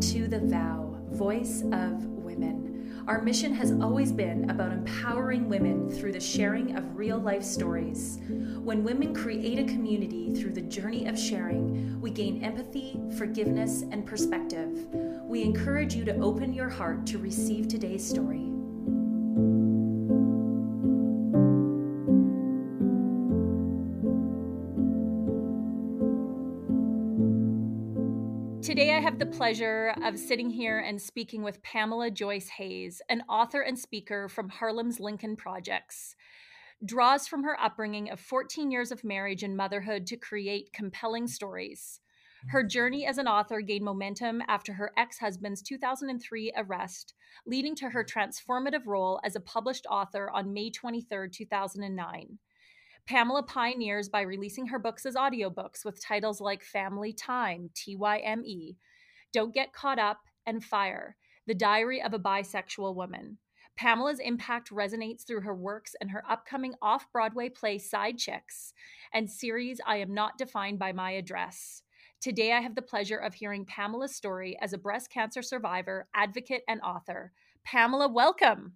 To The Vow, Voice of Women. Our mission has always been about empowering women through the sharing of real life stories. When women create a community through the journey of sharing, we gain empathy, forgiveness, and perspective. We encourage you to open your heart to receive today's story. Have the pleasure of sitting here and speaking with Pamela Joyce Hayes, an author and speaker from Harlem's Lincoln Projects. Draws from her upbringing of 14 years of marriage and motherhood to create compelling stories. Her journey as an author gained momentum after her ex husband's 2003 arrest, leading to her transformative role as a published author on May 23, 2009. Pamela pioneers by releasing her books as audiobooks with titles like Family Time, TYME, Don't Get Caught Up, and Fire, The Diary of a Bisexual Woman. Pamela's impact resonates through her works and her upcoming off Broadway play Side Chicks and series I Am Not Defined by My Address. Today, I have the pleasure of hearing Pamela's story as a breast cancer survivor, advocate, and author. Pamela, welcome.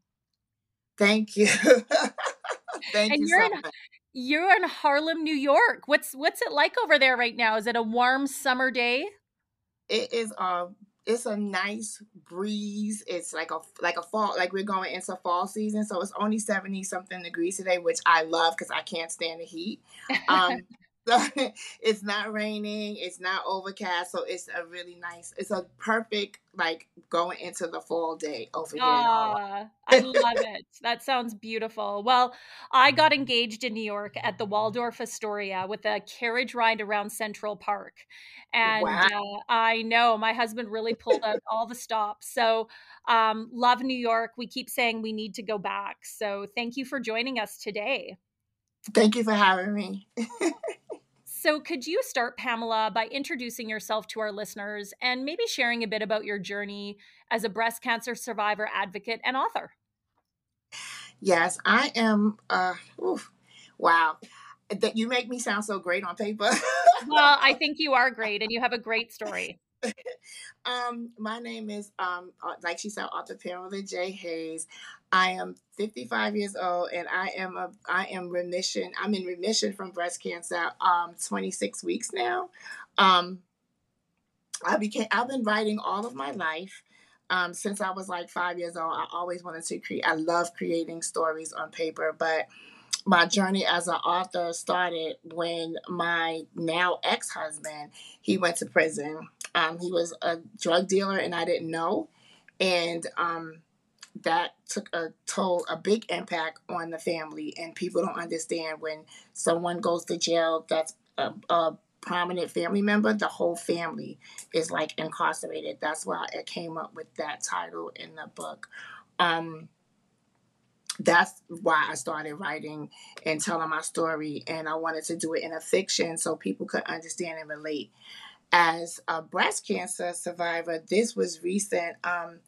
Thank you. Thank and you you're so in, much. You're in Harlem, New York. What's what's it like over there right now? Is it a warm summer day? It is a it's a nice breeze. It's like a like a fall like we're going into fall season, so it's only 70 something degrees today, which I love cuz I can't stand the heat. Um so it's not raining, it's not overcast, so it's a really nice. It's a perfect like going into the fall day over here Harlem. I love it. That sounds beautiful. Well, I got engaged in New York at the Waldorf Astoria with a carriage ride around Central Park. And Wow. uh, I know my husband really pulled out all the stops. So, um, love New York. We keep saying we need to go back. So, thank you for joining us today. Thank you for having me. So, could you start, Pamela, by introducing yourself to our listeners and maybe sharing a bit about your journey as a breast cancer survivor, advocate, and author? Yes, I am uh oof, wow. That you make me sound so great on paper. Well, I think you are great and you have a great story. um, my name is um, uh, like she said, Author Pamela J. Hayes. I am 55 years old, and I am a I am remission. I'm in remission from breast cancer. Um, 26 weeks now. Um, I became. I've been writing all of my life. Um, since I was like five years old, I always wanted to create. I love creating stories on paper, but my journey as an author started when my now ex-husband he went to prison um, he was a drug dealer and i didn't know and um, that took a toll a big impact on the family and people don't understand when someone goes to jail that's a, a prominent family member the whole family is like incarcerated that's why it came up with that title in the book um, that's why I started writing and telling my story. And I wanted to do it in a fiction so people could understand and relate. As a breast cancer survivor, this was recent. Um,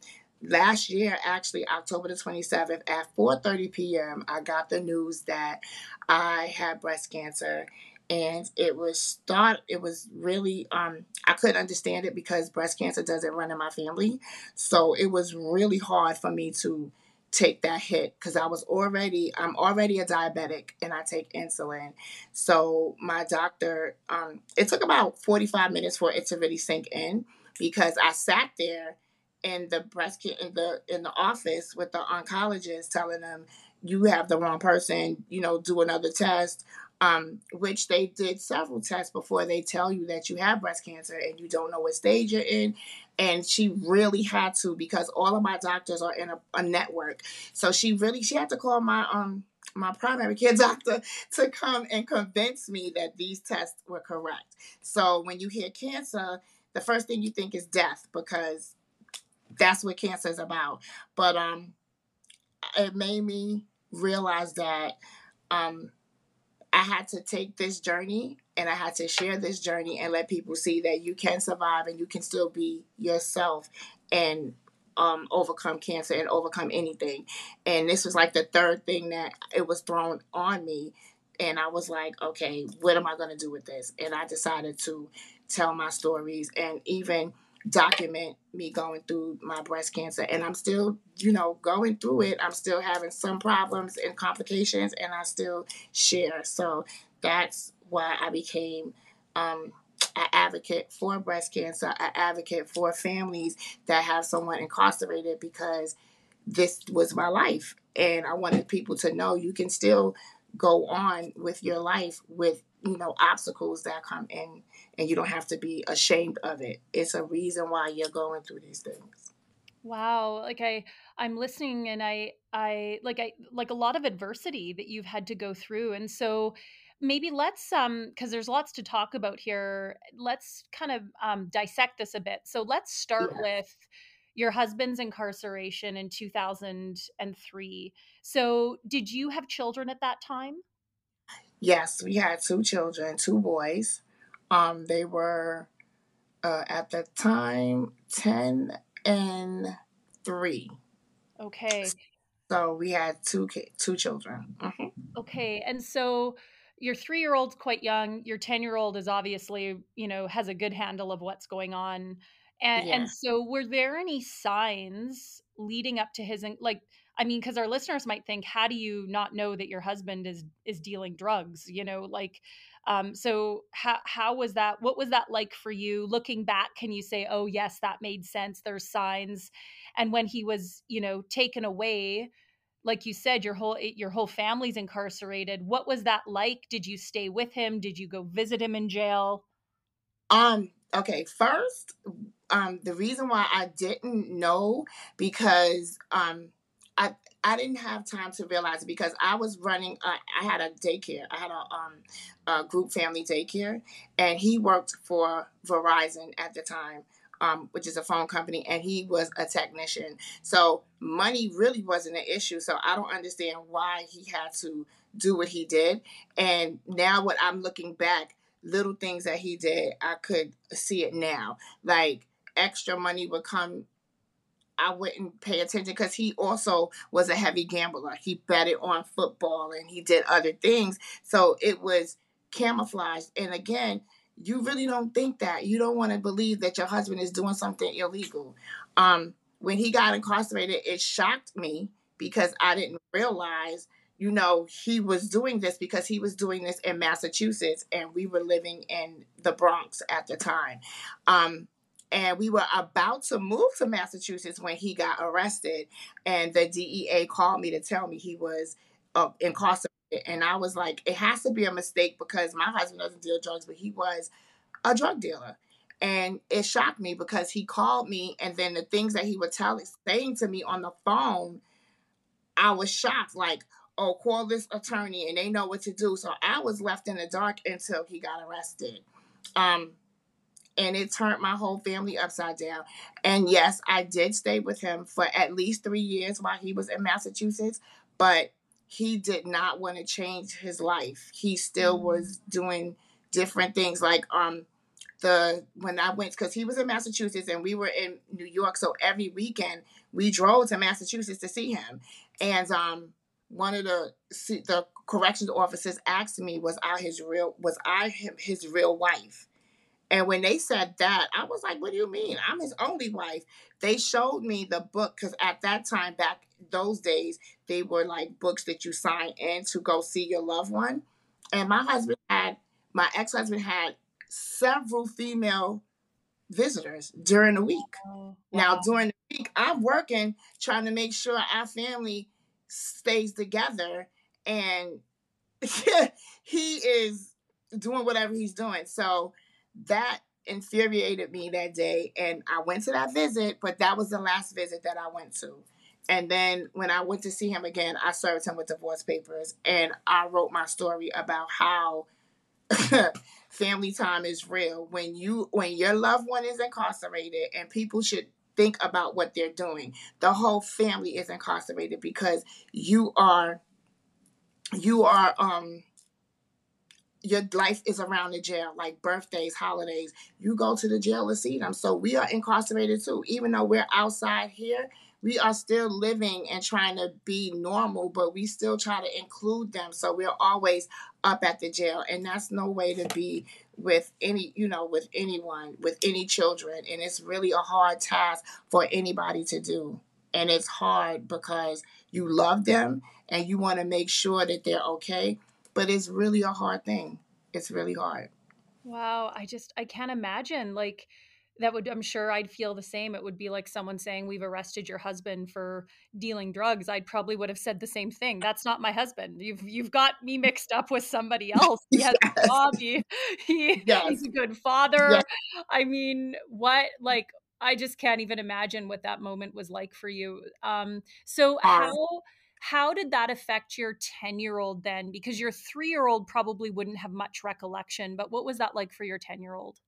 last year, actually, October the 27th at 4:30 p.m., I got the news that I had breast cancer. And it was start. It was really. Um, I couldn't understand it because breast cancer doesn't run in my family, so it was really hard for me to take that hit because I was already I'm already a diabetic and I take insulin. So my doctor um it took about 45 minutes for it to really sink in because I sat there in the breast ca- in the in the office with the oncologist telling them you have the wrong person, you know, do another test. Um, which they did several tests before they tell you that you have breast cancer and you don't know what stage you're in and she really had to because all of my doctors are in a, a network so she really she had to call my um my primary care doctor to come and convince me that these tests were correct so when you hear cancer the first thing you think is death because that's what cancer is about but um it made me realize that um I had to take this journey and I had to share this journey and let people see that you can survive and you can still be yourself and um, overcome cancer and overcome anything. And this was like the third thing that it was thrown on me. And I was like, okay, what am I going to do with this? And I decided to tell my stories. And even document me going through my breast cancer and i'm still you know going through it. I'm still having some problems and complications and i still share. So that's why i became um, an advocate for breast cancer an advocate for families that have someone incarcerated because this was my life. And i wanted people to know you can still go on with your life with you know obstacles that come in and you don't have to be ashamed of it. It's a reason why you're going through these things. Wow like i i'm listening and i i like i like a lot of adversity that you've had to go through and so maybe let's um because there's lots to talk about here let's kind of um, dissect this a bit. So let's start yeah. with your husband's incarceration in 2003 so did you have children at that time Yes, we had two children, two boys. Um, they were uh, at the time ten and three. Okay. So we had two two children. Mm-hmm. Okay, and so your three year old's quite young. Your ten year old is obviously you know has a good handle of what's going on, and yeah. and so were there any signs leading up to his like I mean, because our listeners might think, how do you not know that your husband is is dealing drugs? You know, like, um, so how how was that? What was that like for you? Looking back, can you say, oh yes, that made sense? There's signs. And when he was, you know, taken away, like you said, your whole your whole family's incarcerated. What was that like? Did you stay with him? Did you go visit him in jail? Um. Okay. First, um, the reason why I didn't know because um I I didn't have time to realize because I was running. Uh, I had a daycare. I had a, um, a group family daycare, and he worked for Verizon at the time, um, which is a phone company, and he was a technician. So money really wasn't an issue. So I don't understand why he had to do what he did. And now, what I'm looking back, little things that he did, I could see it now. Like extra money would come I wouldn't pay attention because he also was a heavy gambler. He betted on football and he did other things. So it was camouflaged. And again, you really don't think that. You don't want to believe that your husband is doing something illegal. Um, when he got incarcerated, it shocked me because I didn't realize, you know, he was doing this because he was doing this in Massachusetts and we were living in the Bronx at the time. Um, and we were about to move to Massachusetts when he got arrested, and the DEA called me to tell me he was uh, incarcerated. And I was like, it has to be a mistake because my husband doesn't deal drugs, but he was a drug dealer. And it shocked me because he called me, and then the things that he would tell, saying to me on the phone, I was shocked. Like, oh, call this attorney, and they know what to do. So I was left in the dark until he got arrested. Um, and it turned my whole family upside down. And yes, I did stay with him for at least three years while he was in Massachusetts, but he did not want to change his life. He still mm. was doing different things like um the when I went because he was in Massachusetts and we were in New York, so every weekend we drove to Massachusetts to see him. And um one of the the corrections officers asked me was I his real was I him his real wife and when they said that, I was like, what do you mean? I'm his only wife. They showed me the book because at that time, back those days, they were like books that you sign in to go see your loved one. And my husband had, my ex husband had several female visitors during the week. wow. Now, during the week, I'm working trying to make sure our family stays together. And he is doing whatever he's doing. So, that infuriated me that day. And I went to that visit, but that was the last visit that I went to. And then when I went to see him again, I served him with divorce papers and I wrote my story about how family time is real. When you when your loved one is incarcerated and people should think about what they're doing. The whole family is incarcerated because you are you are um your life is around the jail, like birthdays, holidays. You go to the jail to see them. So we are incarcerated too. Even though we're outside here, we are still living and trying to be normal, but we still try to include them. So we're always up at the jail. And that's no way to be with any you know with anyone with any children and it's really a hard task for anybody to do and it's hard because you love them and you want to make sure that they're okay but it's really a hard thing. It's really hard. Wow i just i can't imagine like that would i'm sure i'd feel the same. It would be like someone saying we've arrested your husband for dealing drugs. I'd probably would have said the same thing. That's not my husband. You've you've got me mixed up with somebody else. He has yes. a job. He, he yes. he's a good father. Yes. i mean what like i just can't even imagine what that moment was like for you. Um so how how did that affect your 10 year old then? Because your 3 year old probably wouldn't have much recollection but what was that like for your 10 year old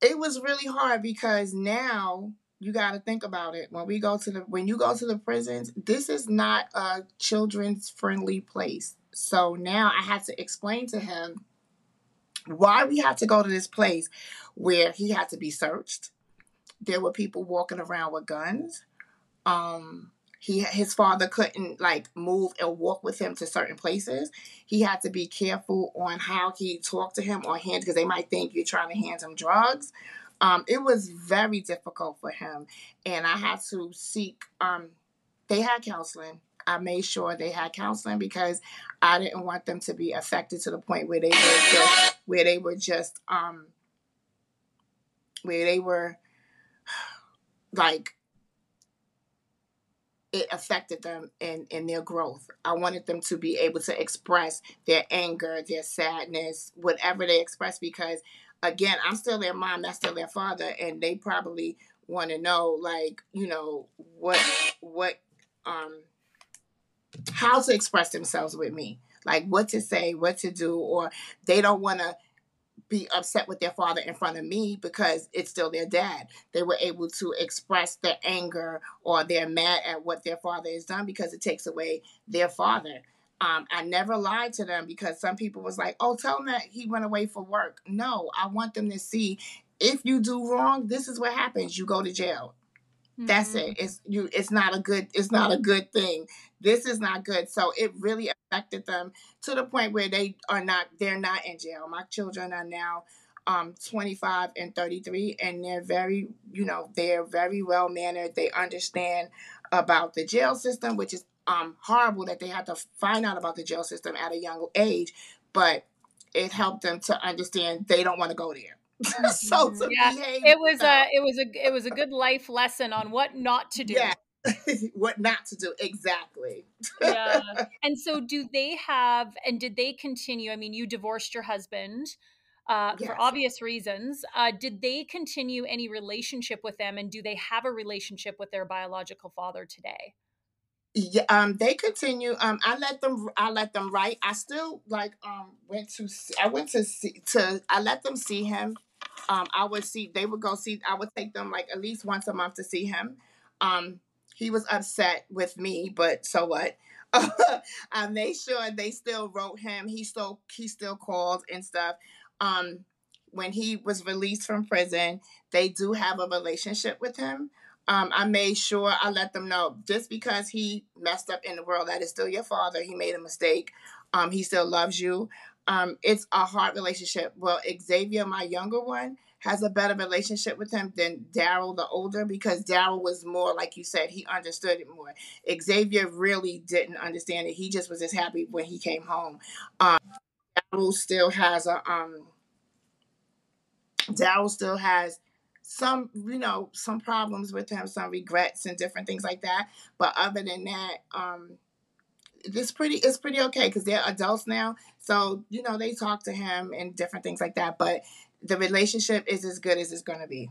it was really hard because now you got to think about it. When we go to the when you go to the prisons this is not a children's friendly place. So now i had to explain to him why we had to go to this place where he had to be searched. There were people walking around with guns. Um he his father couldn't like move and walk with him to certain places. He had to be careful on how he talked to him or hand because they might think you're trying to hand him drugs. Um, it was very difficult for him, and I had to seek. Um, they had counseling. I made sure they had counseling because I didn't want them to be affected to the point where they were just, where they were just um, where they were like it affected them in, in their growth. I wanted them to be able to express their anger, their sadness, whatever they express, because again, I'm still their mom, that's still their father, and they probably want to know, like, you know, what, what, um, how to express themselves with me, like what to say, what to do, or they don't want to be upset with their father in front of me because it's still their dad. They were able to express their anger or they're mad at what their father has done because it takes away their father. Um, I never lied to them because some people was like, "Oh, tell him that he went away for work." No, I want them to see if you do wrong, this is what happens. You go to jail. That's mm-hmm. it. It's you. It's not a good. It's not a good thing. This is not good. So it really affected them to the point where they are not. They're not in jail. My children are now um 25 and 33 and they're very you know they're very well mannered they understand about the jail system which is um horrible that they had to find out about the jail system at a young age but it helped them to understand they don't want to go there so mm-hmm. yeah, it was a it was a it was a good life lesson on what not to do. Yeah. what not to do exactly. yeah. And so do they have and did they continue? I mean, you divorced your husband uh, yes. for obvious reasons. Uh, did they continue any relationship with them and do they have a relationship with their biological father today? yeah, um, they continue. Um, I let them. I let them write. I still like. Um, went to. See, I went to see. To I let them see him um, I would see they would go see. I would take them like at least once a month to see him. Um, he was upset with me, but so what? I made sure they still wrote him. He still he still called and stuff. Um, when he was released from prison, they do have a relationship with him. Um, I made sure I let them know just because he messed up in the world, that is still your father. He made a mistake. Um, he still loves you um, it's a hard relationship. Well, Xavier, my younger one, has a better relationship with him than Daryl, the older, because Daryl was more, like you said, he understood it more. Xavier really didn't understand it. He just was just happy when he came home. Um, Daryl still has a um, Daryl still has some, you know, some problems with him, some regrets and different things like that. But other than that, um, it's pretty it's pretty okay because they're adults now so you know they talk to him and different things like that but the relationship is as good as it's going to be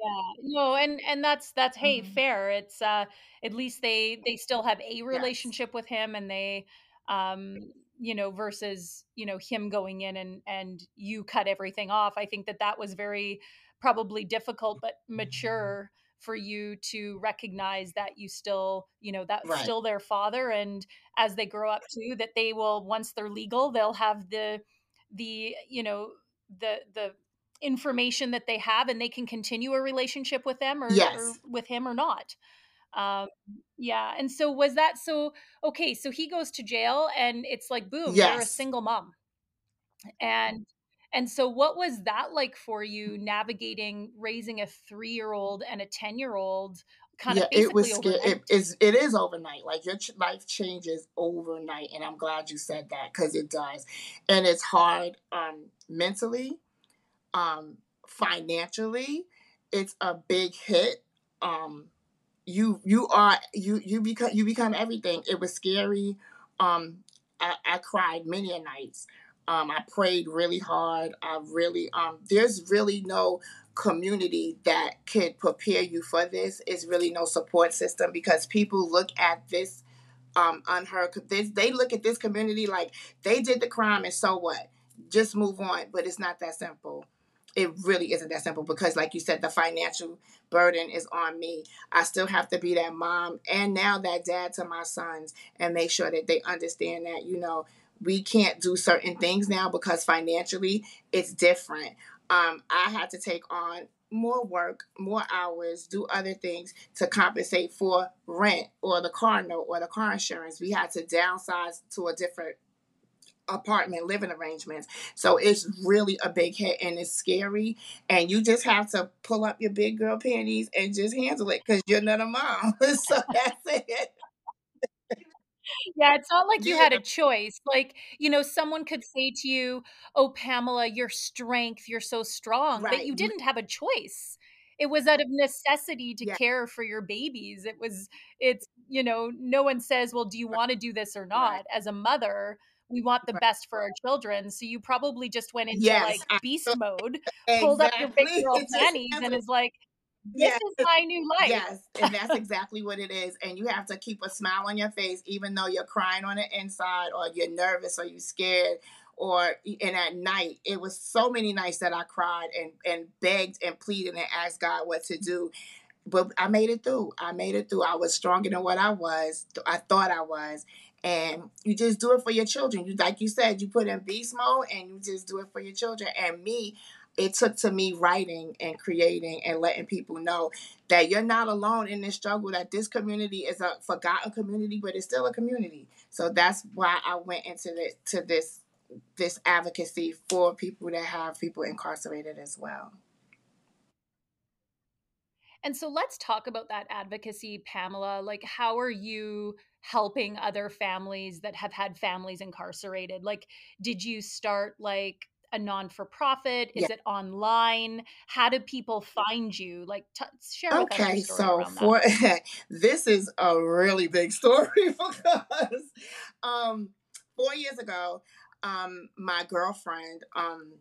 yeah no and and that's that's hey mm-hmm. fair it's uh at least they they still have a relationship yes. with him and they um you know versus you know him going in and and you cut everything off i think that that was very probably difficult but mature for you to recognize that you still you know that's right. still their father and as they grow up too that they will once they're legal they'll have the the you know the the information that they have and they can continue a relationship with them or, yes. or with him or not um yeah and so was that so okay so he goes to jail and it's like boom yes. you're a single mom And and so what was that like for you navigating raising a 3-year-old and a 10-year-old kind Yeah, of it was scary. It is it is overnight. Like your ch- life changes overnight, and I'm glad you said that because it does, and it's hard um, mentally, um, financially. It's a big hit. Um, you you are you you become you become everything. It was scary. Um, I, I cried many a nights. Um, I prayed really hard. I really um, there's really no community that could prepare you for this. is really no support system because people look at this um unheard. This they look at this community like they did the crime and so what? Just move on. But it's not that simple. It really isn't that simple because, like you said, the financial burden is on me. I still have to be that mom and now that dad to my sons and make sure that they understand that, you know, we can't do certain things now because financially it's different. Um, I had to take on more work, more hours, do other things to compensate for rent or the car note or the car insurance. We had to downsize to a different apartment living arrangements. So it's really a big hit and it's scary. And you just have to pull up your big girl panties and just handle it because you're not a mom. so that's it. Yeah, it's not like you had a choice. Like, you know, someone could say to you, "Oh, Pamela, your strength, you're so strong," but right. you You, didn't have a choice. It was out of necessity to yeah, care for your babies. It was it's, you know, no one says, "Well, do you right, wanna do this or right, not?" As a mother, we want the right. best for our children, so you probably just went into, Yes, like, beast mode, pulled up your big exactly. girl panties, and is like, "This Yes. is my new life." Yes, and that's exactly what it is. And you have to keep a smile on your face, even though you're crying on the inside, or you're nervous, or you're scared, or and at night, it was so many nights that I cried and and begged and pleaded and asked God what to do. But I made it through. I made it through. I was stronger than what I was. I thought I was. And you just do it for your children. You like you said, you put in beast mode and you just do it for your children. And me, it took to me writing and creating and letting people know that you're not alone in this struggle, that this community is a forgotten community, but it's still a community. So that's why I went into the to this this advocacy for people that have people incarcerated as well. And so let's talk about that advocacy, Pamela. Like, how are you helping other families that have had families incarcerated? Like, did you start like a non for profit? Yeah. Is it online? How do people find you? Like, t- share Okay, so for this is a really big story because um four years ago, um, my girlfriend um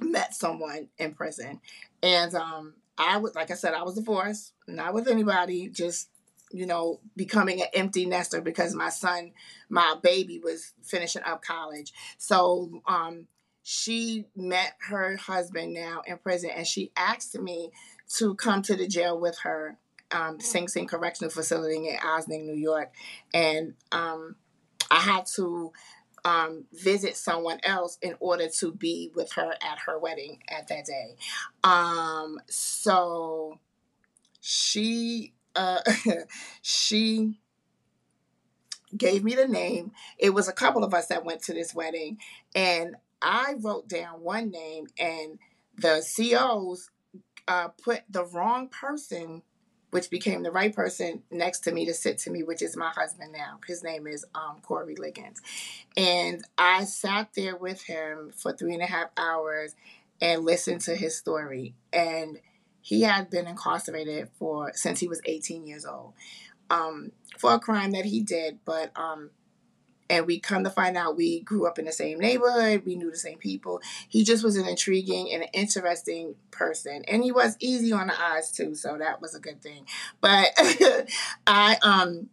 met someone in prison. And um I was like I said, I was divorced, not with anybody, just you know, becoming an empty nester because my son, my baby was finishing up college. So um she met her husband now in prison and she asked me to come to the jail with her, um, Sing Sing Correctional Facility in Ossining, New York. And um I had to um, visit someone else in order to be with her at her wedding at that day. Um, so she uh, she gave me the name. It was a couple of us that went to this wedding, and I wrote down one name, and the COs uh, put the wrong person, which became the right person next to me to sit to me, which is my husband now. His name is um, Corey Liggins. And I sat there with him for three and a half hours and listened to his story. And he had been incarcerated for since he was 18 years old um, for a crime that he did. But um, and we come to find out we grew up in the same neighborhood, we knew the same people. He just was an intriguing and an interesting person, and he was easy on the eyes too, so that was a good thing. But I um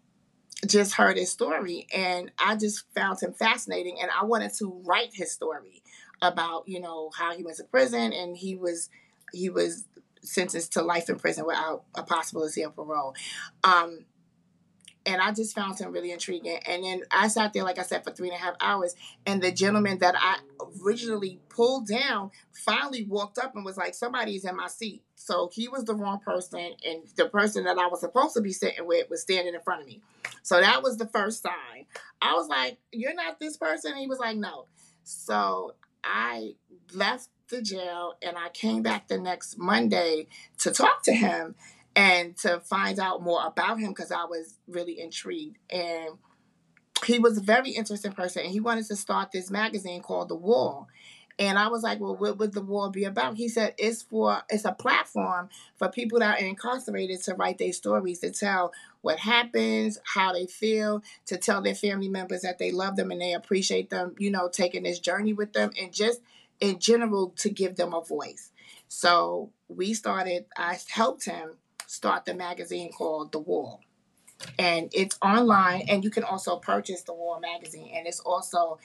just heard his story and I just found him fascinating and I wanted to write his story about, you know, how he went to prison and he was he was sentenced to life in prison without a possibility of parole. Um and I just found him really intriguing. And then I sat there, like I said, for three and a half hours. And the gentleman that I originally pulled down finally walked up and was like, Somebody's in my seat. So he was the wrong person. And the person that I was supposed to be sitting with was standing in front of me. So that was the first sign. I was like, You're not this person? And he was like, No. So I left the jail and I came back the next Monday to talk to him and to find out more about him because I was really intrigued. And he was a very interesting person and he wanted to start this magazine called The Wall. And I was like, well, what would the wall be about? He said it's for it's a platform for people that are incarcerated to write their stories, to tell what happens, how they feel, to tell their family members that they love them and they appreciate them, you know, taking this journey with them and just in general to give them a voice. So we started, I helped him start the magazine called The Wall. And it's online and you can also purchase the wall magazine. And it's also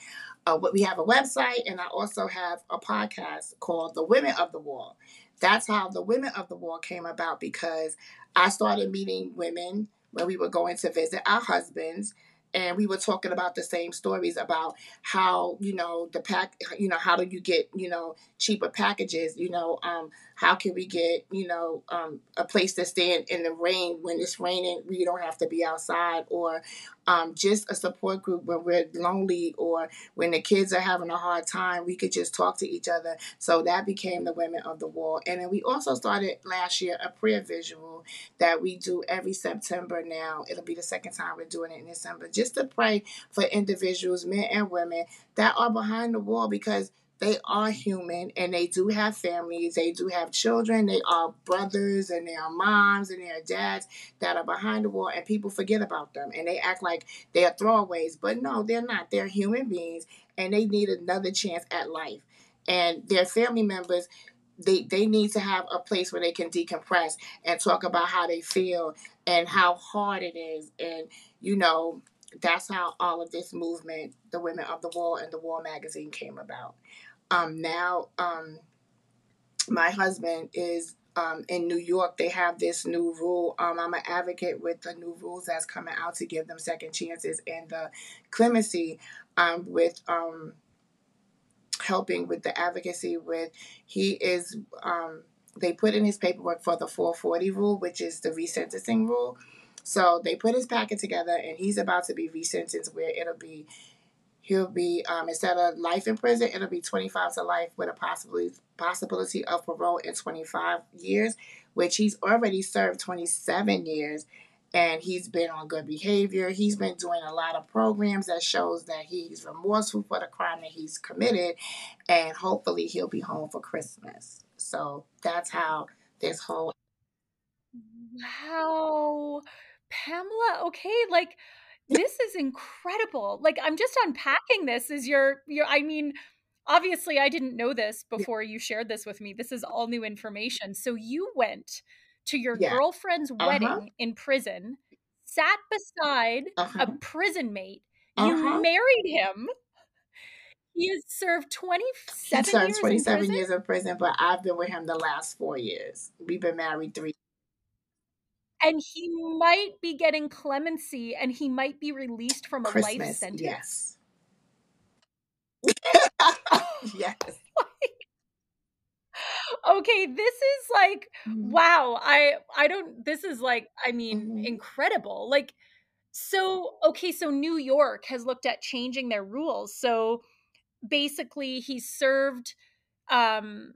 uh, what we have a website and i also have a podcast called the women of the wall. That's how the women of the wall came about because i started meeting women when we were going to visit our husbands and we were talking about the same stories about how you know the pack you know how do you get you know cheaper packages you know um how can we get you know um, a place to stand in the rain when it's raining we don't have to be outside or um, just a support group when we're lonely or when the kids are having a hard time we could just talk to each other. So that became the women of the wall and then we also started last year a prayer visual that we do every september now. It'll be the second time we're doing it in december just to pray for individuals men and women that are behind the wall because they are human and they do have families, they do have children, they are brothers and they are moms and they are dads that are behind the wall and people forget about them and they act like they are throwaways. But no, they're not. They're human beings and they need another chance at life. And their family members they, they need to have a place where they can decompress and talk about how they feel and how hard it is and you know that's how all of this movement the women of the wall and the wall magazine came about um, now um, my husband is um, in New York. They have this new rule. Um, I'm an advocate with the new rules that's coming out to give them second chances and the clemency um, with um, helping with the advocacy with he is um, they put in his paperwork for the 440 rule which is the resentencing rule so they put his packet together and he's about to be resentenced where it'll be He'll be um, instead of life in prison, it'll be 25 to life with a possibility possibility of parole in 25 years, which he's already served 27 years, and he's been on good behavior. He's been doing a lot of programs that shows that he's remorseful for the crime that he's committed, and hopefully he'll be home for Christmas. So that's how this whole wow, Pamela. Okay, like this is incredible. Like I'm just unpacking this as your your I mean, obviously I didn't know this before you shared this with me. This is all new information. So you went to your yeah. girlfriend's uh-huh. wedding in prison, sat beside uh-huh. a prison mate. You uh-huh. married him. He has served 27 he served years 27 in years in prison, but I've been with him the last four years. We've been married three and he might be getting clemency and he might be released from a Christmas, life sentence. Yes. yes. okay, this is like mm-hmm. wow. I I don't this is like I mean mm-hmm. incredible. Like so okay, so New York has looked at changing their rules. So basically he served um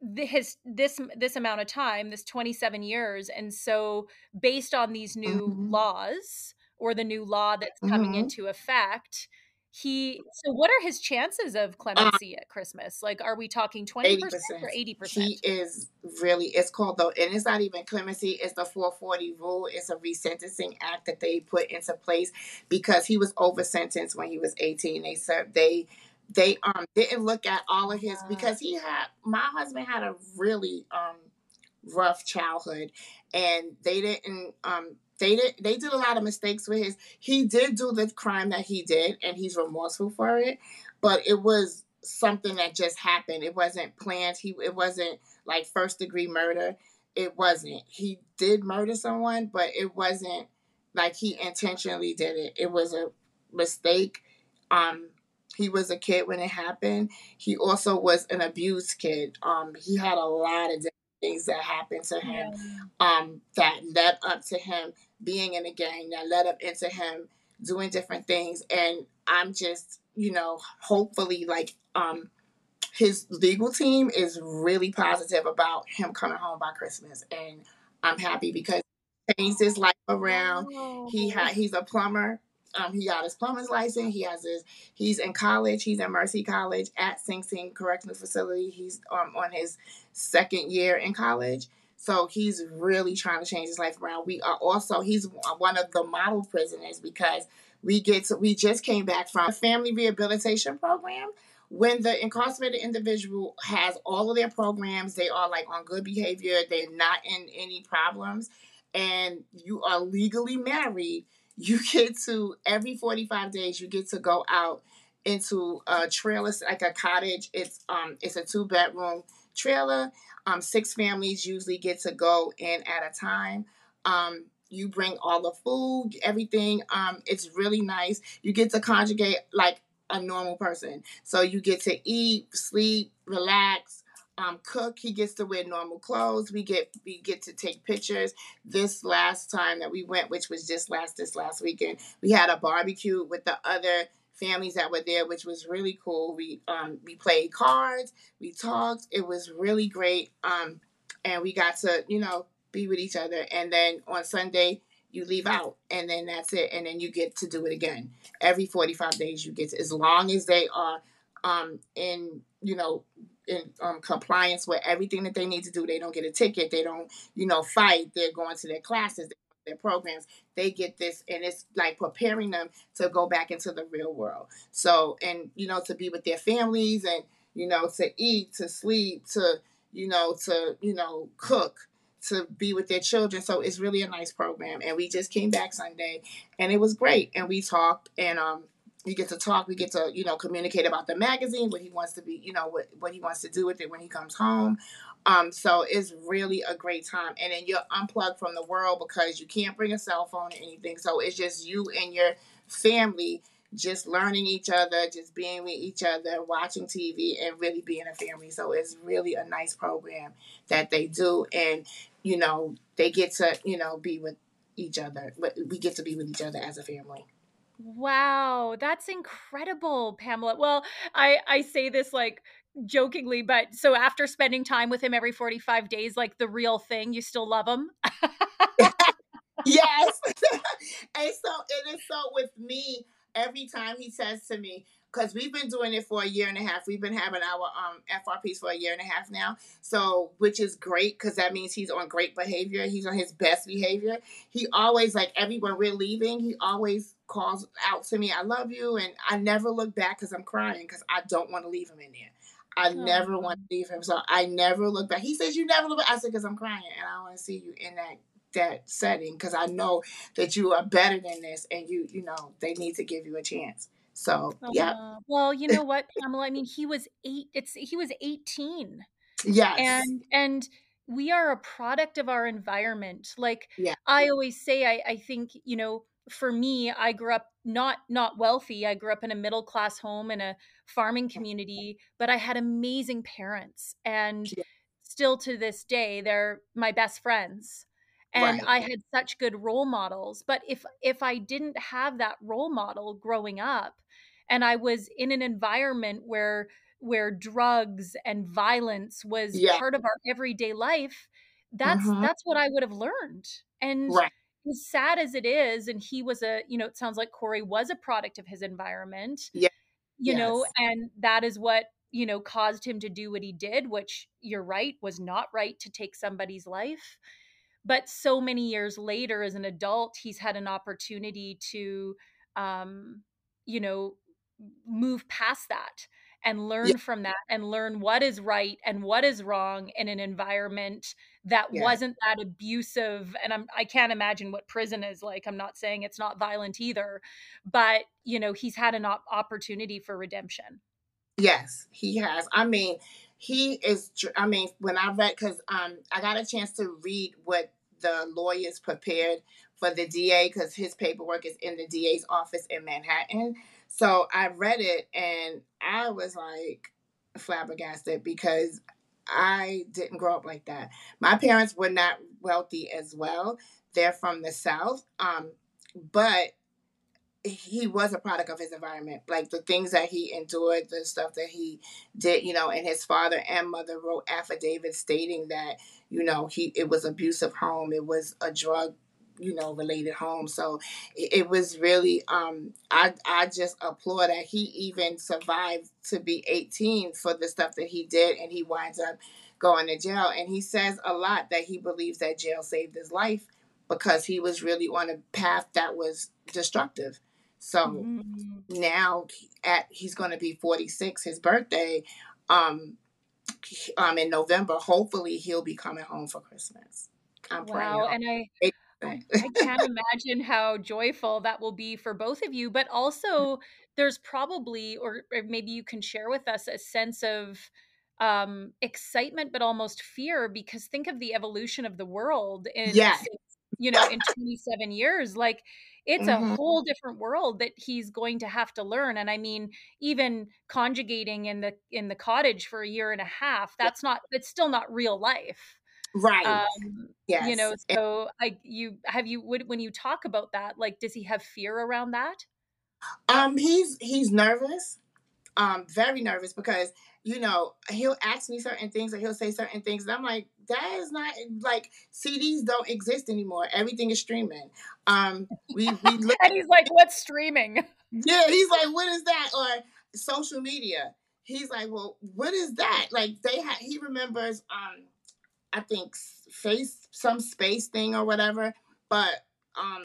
the, his this this amount of time this 27 years and so based on these new mm-hmm. laws or the new law that's coming mm-hmm. into effect he so what are his chances of uh clemency uh, at christmas like are we talking 20% 80%. or 80% he is really it's called though and it's not even clemency it's the 440 rule it's a resentencing act that they put into place because he was over sentenced when he was 18 they served they they um didn't look at all of his because he had my husband had a really um rough childhood and they didn't um they did they did a lot of mistakes with his he did do the crime that he did and he's remorseful for it but it was something that just happened. It wasn't planned. He it wasn't like first degree murder. It wasn't. He did murder someone but it wasn't like he intentionally did it. It was a mistake um he was a kid when it happened. He also was an abused kid. Um, he had a lot of things that happened to him um, that led up to him being in a gang, that led up into him doing different things. And I'm just, you know, hopefully like um, his legal team is really positive about him coming home by Christmas, and I'm happy because changed his life around. He had he's a plumber. Um, he got his plumber's license. He has his. He's in college. He's at Mercy College at Sing Sing Correctional Facility. He's um, on his second year in college. So he's really trying to change his life around. We are also he's one of the model prisoners because we get to we just came back from a family rehabilitation program. When the incarcerated individual has all of their programs, they are like on good behavior, they're not in any problems, and you are legally married, you get to every 45 days you get to go out into a trailer like a cottage. It's um it's a two bedroom trailer. Um, six families usually get to go in at a time. Um, you bring all the food, everything. Um, it's really nice. You get to conjugate like a normal person. So you get to eat, sleep, relax, um, cook. He gets to wear normal clothes. We get we get to take pictures. This last time that we went, which was just last this last weekend, we had a barbecue with the other families that were there, which was really cool. We um, we played cards, we talked. It was really great, um, and we got to you know be with each other. And then on Sunday you leave out, and then that's it. And then you get to do it again every forty five days. You get to, as long as they are um, in you know in um, compliance with everything that they need to do. They don't get a ticket. They don't, you know, fight. They're going to their classes their programs, they get this, and it's like preparing them to go back into the real world. So, and you know, to be with their families, and you know, to eat, to sleep, to you know, to you know, cook, to be with their children. So it's really a nice program. And we just came back Sunday, and it was great. And we talked, and um, we get to talk. We get to you know communicate about the magazine, what he wants to be, you know, what what he wants to do with it when he comes home. Um, so it's really a great time. And then you're unplugged from the world because you can't bring a cell phone or anything. So it's just you and your family just learning each other, just being with each other, watching TV, and really being a family. So it's really a nice program that they do. And, you know, they get to, you know, be with each other. We get to be with each other as a family. Wow, that's incredible, Pamela. Well, I I say this like jokingly, but so after spending time with him every 45 days, like the real thing, you still love him? yes. and so it is so with me, every time he says to me, because we've been doing it for a year and a half. We've been having our um, FRPs for a year and a half now. So, which is great because that means he's on great behavior. He's on his best behavior. He always, like, everyone we're leaving, he always calls out to me, I love you. And I never look back because I'm crying because I don't want to leave him in there. I oh. never want to leave him. So I never look back. He says, You never look back. I said, Because I'm crying and I want to see you in that that setting because I know that you are better than this and you, you know, they need to give you a chance. So yeah. Uh, well, you know what, Pamela? I mean, he was eight. It's he was eighteen. Yes. And and we are a product of our environment. Like yeah. I always say, I I think you know for me i grew up not not wealthy i grew up in a middle class home in a farming community but i had amazing parents and yeah. still to this day they're my best friends and right. i had such good role models but if if i didn't have that role model growing up and i was in an environment where where drugs and violence was yeah. part of our everyday life that's mm-hmm. that's what i would have learned and right as sad as it is, and he was a, you know, it sounds like Corey was a product of his environment. Yeah. You yes. know, and that is what, you know, caused him to do what he did, which you're right, was not right to take somebody's life. But so many years later, as an adult, he's had an opportunity to, um, you know, move past that and learn yeah. from that and learn what is right and what is wrong in an environment that yeah. wasn't that abusive and I'm I can't imagine what prison is like. I'm not saying it's not violent either, but you know, he's had an op- opportunity for redemption. Yes, he has. I mean, he is I mean, when I read cuz um I got a chance to read what the lawyers prepared for the DA cuz his paperwork is in the DA's office in Manhattan so I read it and I was like flabbergasted because I didn't grow up like that. My parents were not wealthy as well. They're from the South. Um, but he was a product of his environment. Like the things that he endured, the stuff that he did, you know, and his father and mother wrote affidavits stating that, you know, he it was abusive home, it was a drug you know related home so it, it, was really um i i just applaud that he even survived to be 18 for the stuff that he did and he winds up going to jail and he says a lot that he believes that jail saved his life because he was really on a path that was destructive so mm-hmm. now at he's going to be 46, his birthday, um, um, in November. Hopefully, he'll be coming home for Christmas. I'm wow, and I. I can't imagine how joyful that will be for both of you, but also there's probably, or, or maybe you can share with us a sense of um, excitement, but almost fear, because think of the evolution of the world in, yes. you know, in 27 years. Like it's mm-hmm. a whole different world that he's going to have to learn and i mean even conjugating in the in the cottage for a year and a half that's not it's still not real life right um, yes. you know so i you have you would when you talk about that like does he have fear around that um he's he's nervous um very nervous because you know, he'll ask me certain things or he'll say certain things. And I'm like, that is not like CDs don't exist anymore. Everything is streaming. Um, we we look and he's like, what's streaming? Yeah, he's like, what is that? Or social media. He's like, well, what is that? Like they had. He remembers, um, I think face some space thing or whatever. But um,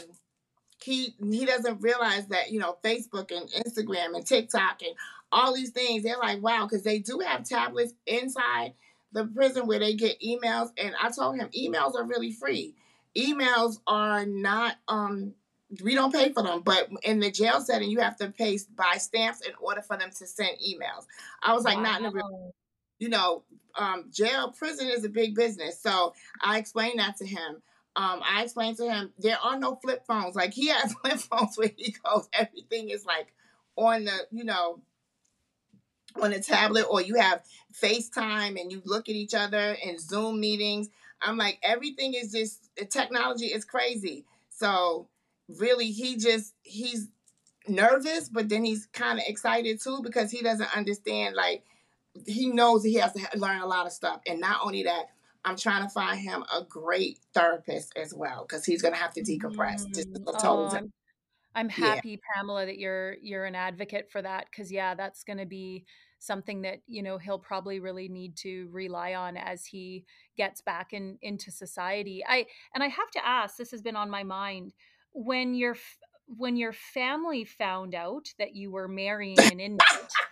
he he doesn't realize that you know Facebook and Instagram and TikTok and all these things. They're like, wow, because they do have tablets inside the prison where they get emails. And I told him emails are really free. Emails are not um we don't pay for them, but in the jail setting, you have to pay by stamps in order for them to send emails. I was like, wow. not in the real, you know, um, jail, prison is a big business. So I explained that to him. Um, I explained to him there are no flip phones. Like he has flip phones where he goes, everything is like on the, you know, on a tablet or you have FaceTime and you look at each other in Zoom meetings. I'm like, everything is just technology is crazy. So really he just he's nervous, but then he's kind of excited too because he doesn't understand like he knows he has to learn a lot of stuff. And not only that, I'm trying to find him a great therapist as well because he's gonna have to decompress. Mm, just I'm happy, yeah. Pamela, that you're you're an advocate for that because yeah, that's gonna be something that you know he'll probably really need to rely on as he gets back in into society. I and I have to ask, this has been on my mind when your when your family found out that you were marrying an inmate.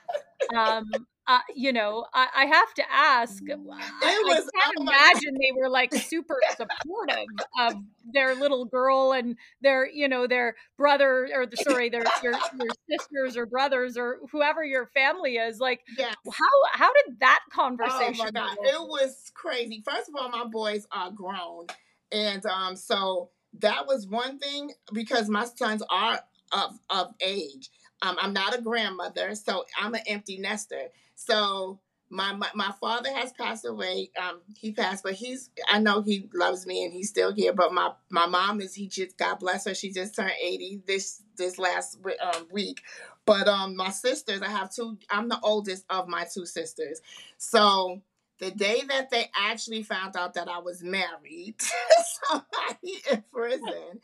um, uh, you know, I, I, have to ask. It was, I, can't oh imagine they were like super supportive of their little girl and their, you know, their brother or the, sorry, their your, your sisters or brothers or whoever your family is. Like, yeah. how how did that conversation? Oh my god, go? it was crazy. First of all, my boys are grown, and um, so that was one thing because my sons are of of age. Um, I'm not a grandmother, so I'm an empty nester. So my, my my, father has passed away. Um, he passed, but he's I know he loves me and he's still here. But my my mom is he just God bless her. She just turned eighty this this last um, week. But um, my sisters, I have two. I'm the oldest of my two sisters. So the day that they actually found out that I was married somebody in prison,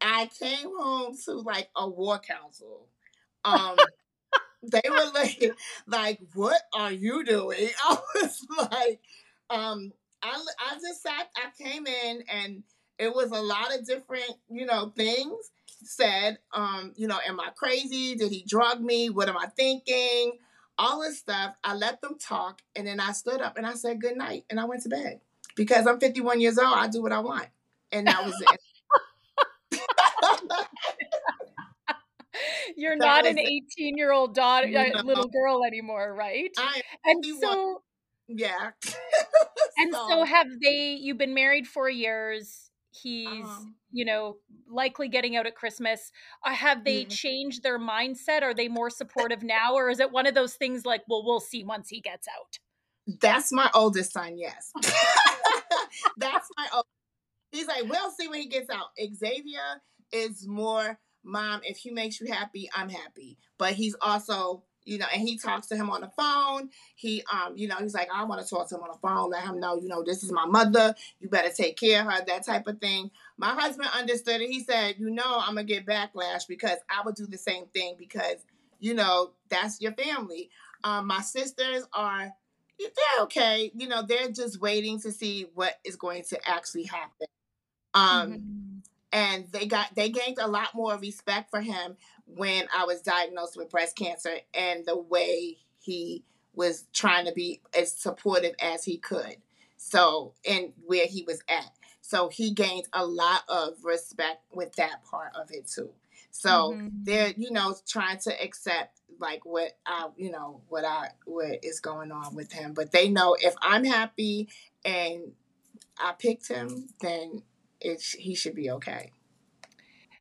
I came home to like a war council. Um, they were like, like, what are you doing? I was like, um, I, I just sat, I came in and it was a lot of different, you know, things said. Um, you know, am I crazy? Did he drug me? What am I thinking? All this stuff. I let them talk and then I stood up and I said good night and I went to bed. Because I'm 51 years old, I do what I want. And that was it. You're that not an 18 year old daughter, uh, no. little girl anymore, right? I, and so, yeah. and so, so, have they? You've been married four years. He's, uh-huh. you know, likely getting out at Christmas. Uh, have they mm-hmm. changed their mindset? Are they more supportive now, or is it one of those things like, well, we'll see once he gets out? That's my oldest son. Yes, that's my. Old- He's like, we'll see when he gets out. Xavier is more Mom, if he makes you happy, I'm happy. But he's also you know, and he talks to him on the phone. He, um, you know, he's like, I want to talk to him on the phone, let him know, you know, this is my mother. You better take care of her, that type of thing. My husband understood it. He said, you know, I'm gonna get backlash because I would do the same thing because, you know, that's your family. Um, my sisters are, they're okay. You know, they're just waiting to see what is going to actually happen. Um, mm-hmm. And they got they gained a lot more respect for him when I was diagnosed with breast cancer and the way he was trying to be as supportive as he could. So, and where he was at. So he gained a lot of respect with that part of it too. So mm-hmm. they're, you know, trying to accept like what I, you know, what I what is going on with him. But they know if I'm happy and I picked him, then it he should be okay.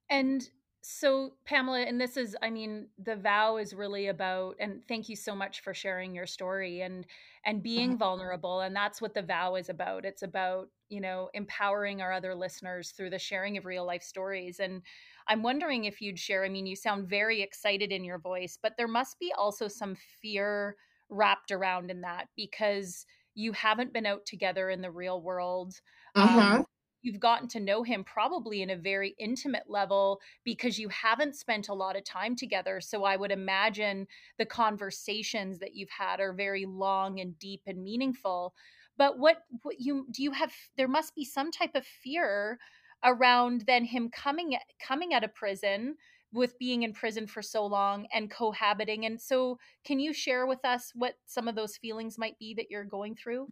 And so pamela and this is i mean the vow is really about and thank you so much for sharing your story and and being mm-hmm. vulnerable and that's what the vow is about it's about you know empowering our other listeners through the sharing of real life stories and i'm wondering if you'd share i mean you sound very excited in your voice but there must be also some fear wrapped around in that because you haven't been out together in the real world mm-hmm. um, you've gotten to know him probably in a very intimate level because you haven't spent a lot of time together. So I would imagine the conversations that you've had are very long and deep and meaningful. But what, what you do you have there must be some type of fear around then him coming coming out of prison with being in prison for so long and cohabiting. And so can you share with us what some of those feelings might be that you're going through?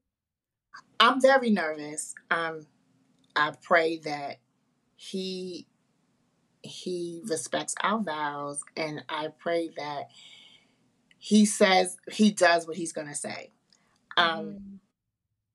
I'm very nervous. Um I pray that he he respects our vows and I pray that he says he does what he's going to say. Um mm.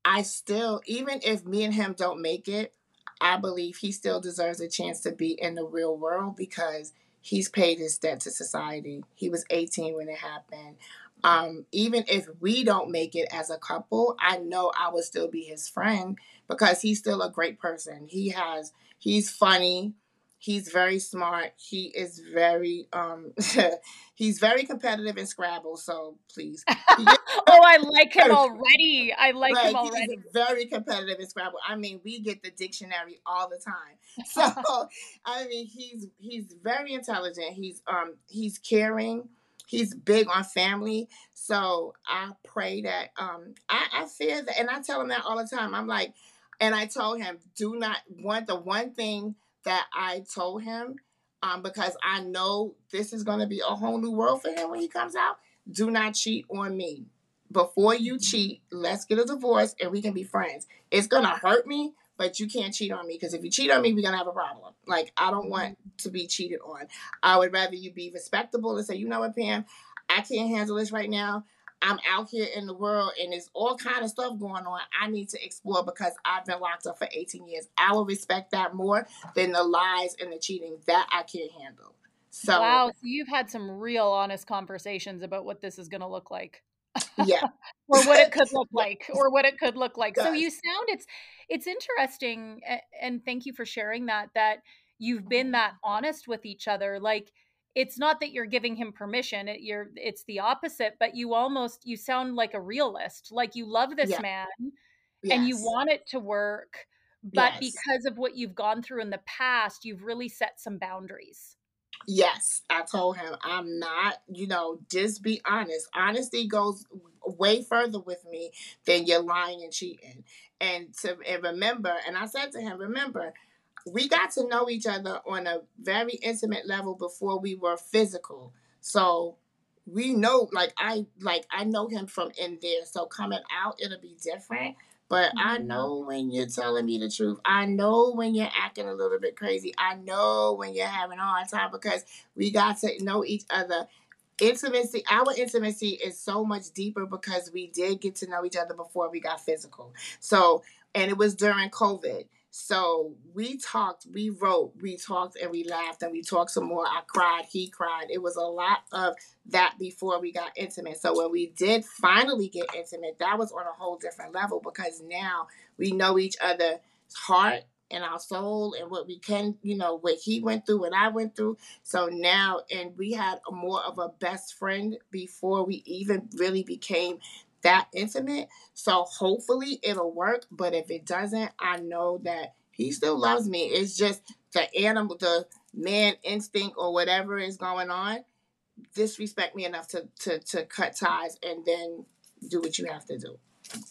I still even if me and him don't make it, I believe he still deserves a chance to be in the real world because he's paid his debt to society. He was 18 when it happened. Um, even if we don't make it as a couple, I know I will still be his friend because he's still a great person. He has he's funny, he's very smart, he is very um he's very competitive in Scrabble, so please. oh, I like him already. I like him already. He's very competitive in Scrabble. I mean, we get the dictionary all the time. So I mean he's he's very intelligent. He's um he's caring he's big on family. So I pray that um I, I fear that and I tell him that all the time. I'm like, and I told him, do not want the one thing that I told him, um, because I know this is gonna be a whole new world for him when he comes out. Do not cheat on me. Before you cheat, let's get a divorce and we can be friends. It's gonna hurt me, but you can't cheat on me because if you cheat on me, we're gonna have a problem. Like I don't want mm-hmm. to be cheated on. I would rather you be respectable and say, you know what, Pam, I can't handle this right now. I'm out here in the world and there's all kind of stuff going on. I need to explore because I've been locked up for 18 years. I will respect that more than the lies and the cheating that I can't handle. So Wow, so you've had some real honest conversations about what this is going to look like. Yeah. or what it could look like or what it could look like. So you sound it's it's interesting and thank you for sharing that that you've been mm-hmm. that honest with each other like it's not that you're giving him permission it, you're it's the opposite but you almost you sound like a realist like you love this yeah. man yes. and you want it to work but yes. because of what you've gone through in the past you've really set some boundaries yes i told him i'm not you know just be honest honesty goes way further with me than you're lying and cheating and to and remember and i said to him remember we got to know each other on a very intimate level before we were physical. So we know like I like I know him from in there. So coming out it'll be different. But mm-hmm. I know when you're telling me the truth. I know when you're acting a little bit crazy. I know when you're having a hard time because we got to know each other. Intimacy, our intimacy is so much deeper because we did get to know each other before we got physical. So, and it was during COVID. So we talked, we wrote, we talked, and we laughed, and we talked some more. I cried, he cried. It was a lot of that before we got intimate. So when we did finally get intimate, that was on a whole different level because now we know each other's heart and our soul and what we can, you know, what he went through, what I went through. So now, and we had more of a best friend before we even really became that intimate. So hopefully it'll work. But if it doesn't, I know that he still loves me. It's just the animal, the man instinct or whatever is going on disrespect me enough to to to cut ties and then do what you have to do.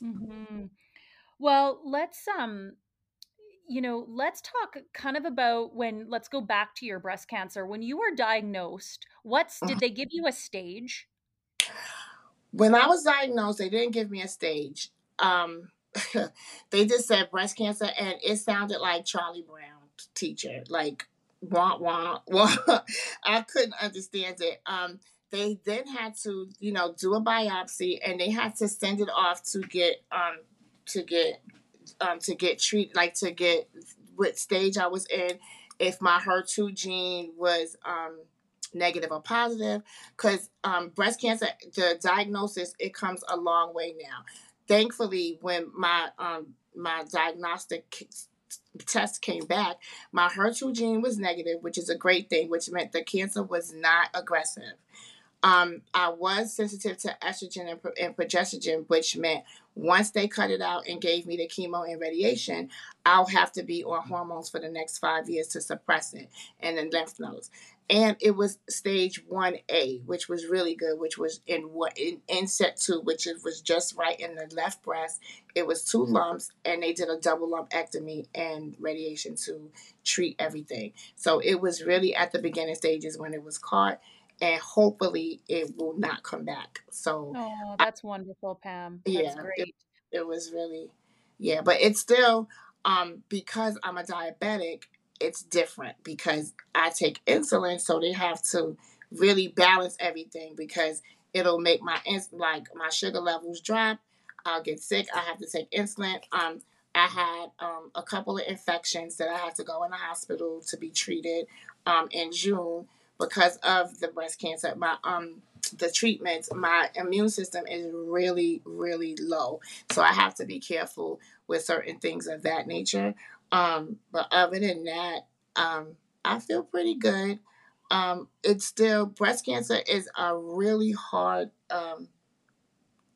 Mm-hmm. Well, let's um you know, let's talk kind of about when let's go back to your breast cancer. When you were diagnosed, what's did they give you a stage? When I was diagnosed, they didn't give me a stage. Um they just said breast cancer and it sounded like Charlie Brown teacher, like wah wah wah. I couldn't understand it. Um they then had to, you know, do a biopsy and they had to send it off to get um to get um to get treat like to get what stage I was in, if my HER2 gene was um negative or positive, because um breast cancer, the diagnosis it comes a long way now. Thankfully, when my um my diagnostic test came back, my HER2 gene was negative, which is a great thing, which meant the cancer was not aggressive. Um, I was sensitive to estrogen and, and progesterone, which meant once they cut it out and gave me the chemo and radiation, I'll have to be on hormones for the next five years to suppress it and then lymph nodes. And it was stage 1A, which was really good, which was in what in, in situ, which was just right in the left breast. It was two lumps, and they did a double lumpectomy and radiation to treat everything. So it was really at the beginning stages when it was caught and hopefully it will not come back. So Oh, that's wonderful, Pam. That's yeah, it, it was really yeah, but it's still um because I'm a diabetic, it's different because I take insulin, so they have to really balance everything because it'll make my ins- like my sugar levels drop. I'll get sick. I have to take insulin. Um, I had um, a couple of infections that I had to go in the hospital to be treated um, in June because of the breast cancer. My um the treatments, my immune system is really, really low. So I have to be careful with certain things of that nature. Um, but other than that, um, I feel pretty good. Um, it's still breast cancer is a really hard um,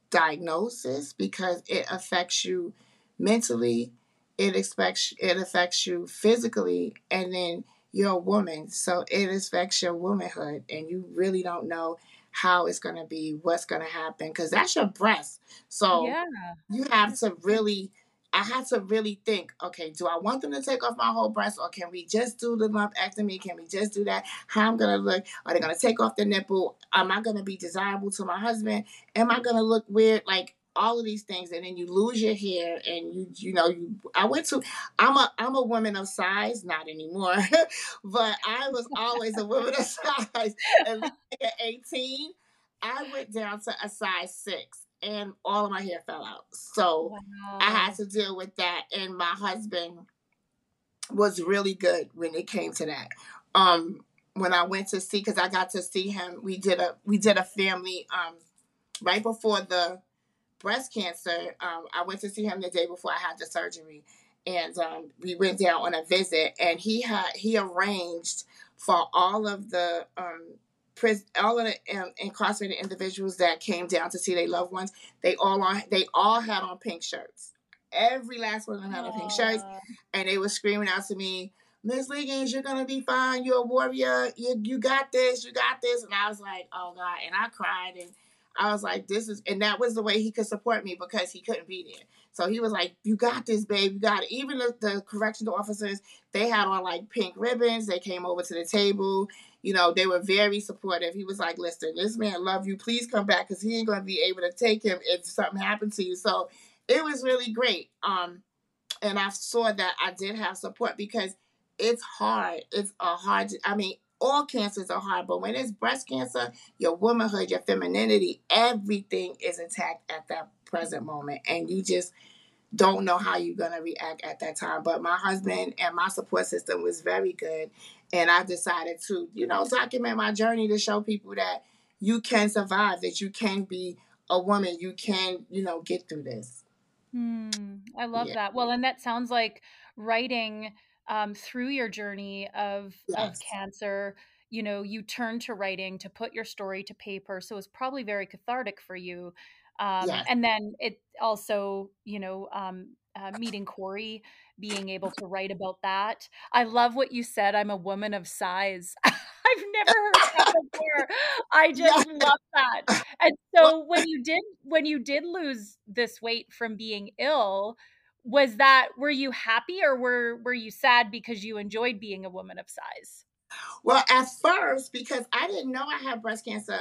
diagnosis because it affects you mentally, it affects it affects you physically, and then you're a woman, so it affects your womanhood, and you really don't know how it's going to be, what's going to happen, because that's your breast. So Yeah. you have to really, I had to really think, okay, do I want them to take off my whole breast, or can we just do the lumpectomy? Can we just do that? How I'm to look? Are they to take off the nipple? Am I to be desirable to my husband? Am I to look weird? Like all of these things, and then you lose your hair, and you, you know, you. I went to, I'm a, I'm a woman of size, not anymore, but I was always a woman of size. And at 18, I went down to a size six, and all of my hair fell out. So I had to deal with that, and my husband was really good when it came to that. Um, when I went to see, because I got to see him, we did a we did a family um right before the breast cancer. Um, I went to see him the day before I had the surgery, and um, we went down on a visit. And he had he arranged for all of the um, pris- all of the um, incarcerated individuals that came down to see their loved ones. They all on they all had on pink shirts. Every last one of them had on pink shirts, and they were screaming out to me. Miss Liggins, you're gonna be fine. You're a warrior. You you got this. You got this. And I was like, oh God. And I cried and I was like, this is, and that was the way he could support me because he couldn't be there. So he was like, you got this, babe. You got it. Even the, the correctional officers, they had on like pink ribbons. They came over to the table. You know, they were very supportive. He was like, listen, this man love you. Please come back because he ain't going to be able to take him if something happened to you. So it was really great. Um, and I saw that I did have support because it's hard. It's a hard. I mean, all cancers are hard, but when it's breast cancer, your womanhood, your femininity, everything is attacked at that present moment, and you just don't know how you're gonna react at that time. But my husband and my support system was very good, and I decided to, you know, document my journey to show people that you can survive, that you can be a woman, you can, you know, get through this. Hmm, I love yeah. that. Well, and that sounds like writing um, through your journey of yes. of cancer. You know, you turn to writing to put your story to paper, so it's probably very cathartic for you. Um, yes. And then it also, you know, um, uh, meeting Corey, being able to write about that. I love what you said. I'm a woman of size. I've never heard that before. I just love that. And so when you did when you did lose this weight from being ill, was that were you happy or were were you sad because you enjoyed being a woman of size? Well, at first, because I didn't know I had breast cancer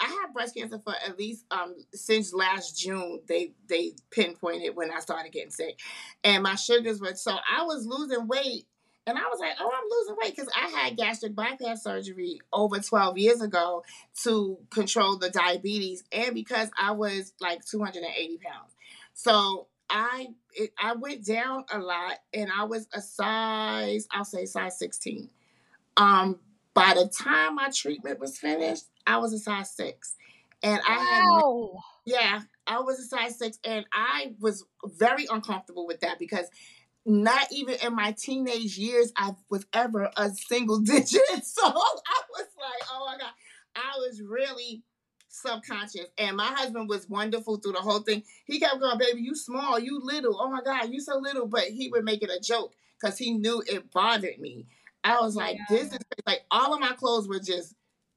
I had breast cancer for at least um since last June. They they pinpointed when I started getting sick, and my sugars were so I was losing weight, and I was like, oh, I'm losing weight because I had gastric bypass surgery over 12 years ago to control the diabetes, and because I was like 280 pounds, so I it, I went down a lot, and I was a size I'll say size 16. Um, by the time my treatment was finished, I was a size six. And I had, yeah, I was a size six. And I was very uncomfortable with that because not even in my teenage years, I was ever a single digit. So I was like, oh my God, I was really subconscious. And my husband was wonderful through the whole thing. He kept going, baby, you small, you little. Oh my God, you so little. But he would make it a joke because he knew it bothered me. I was like, yeah. this is like all of my clothes were just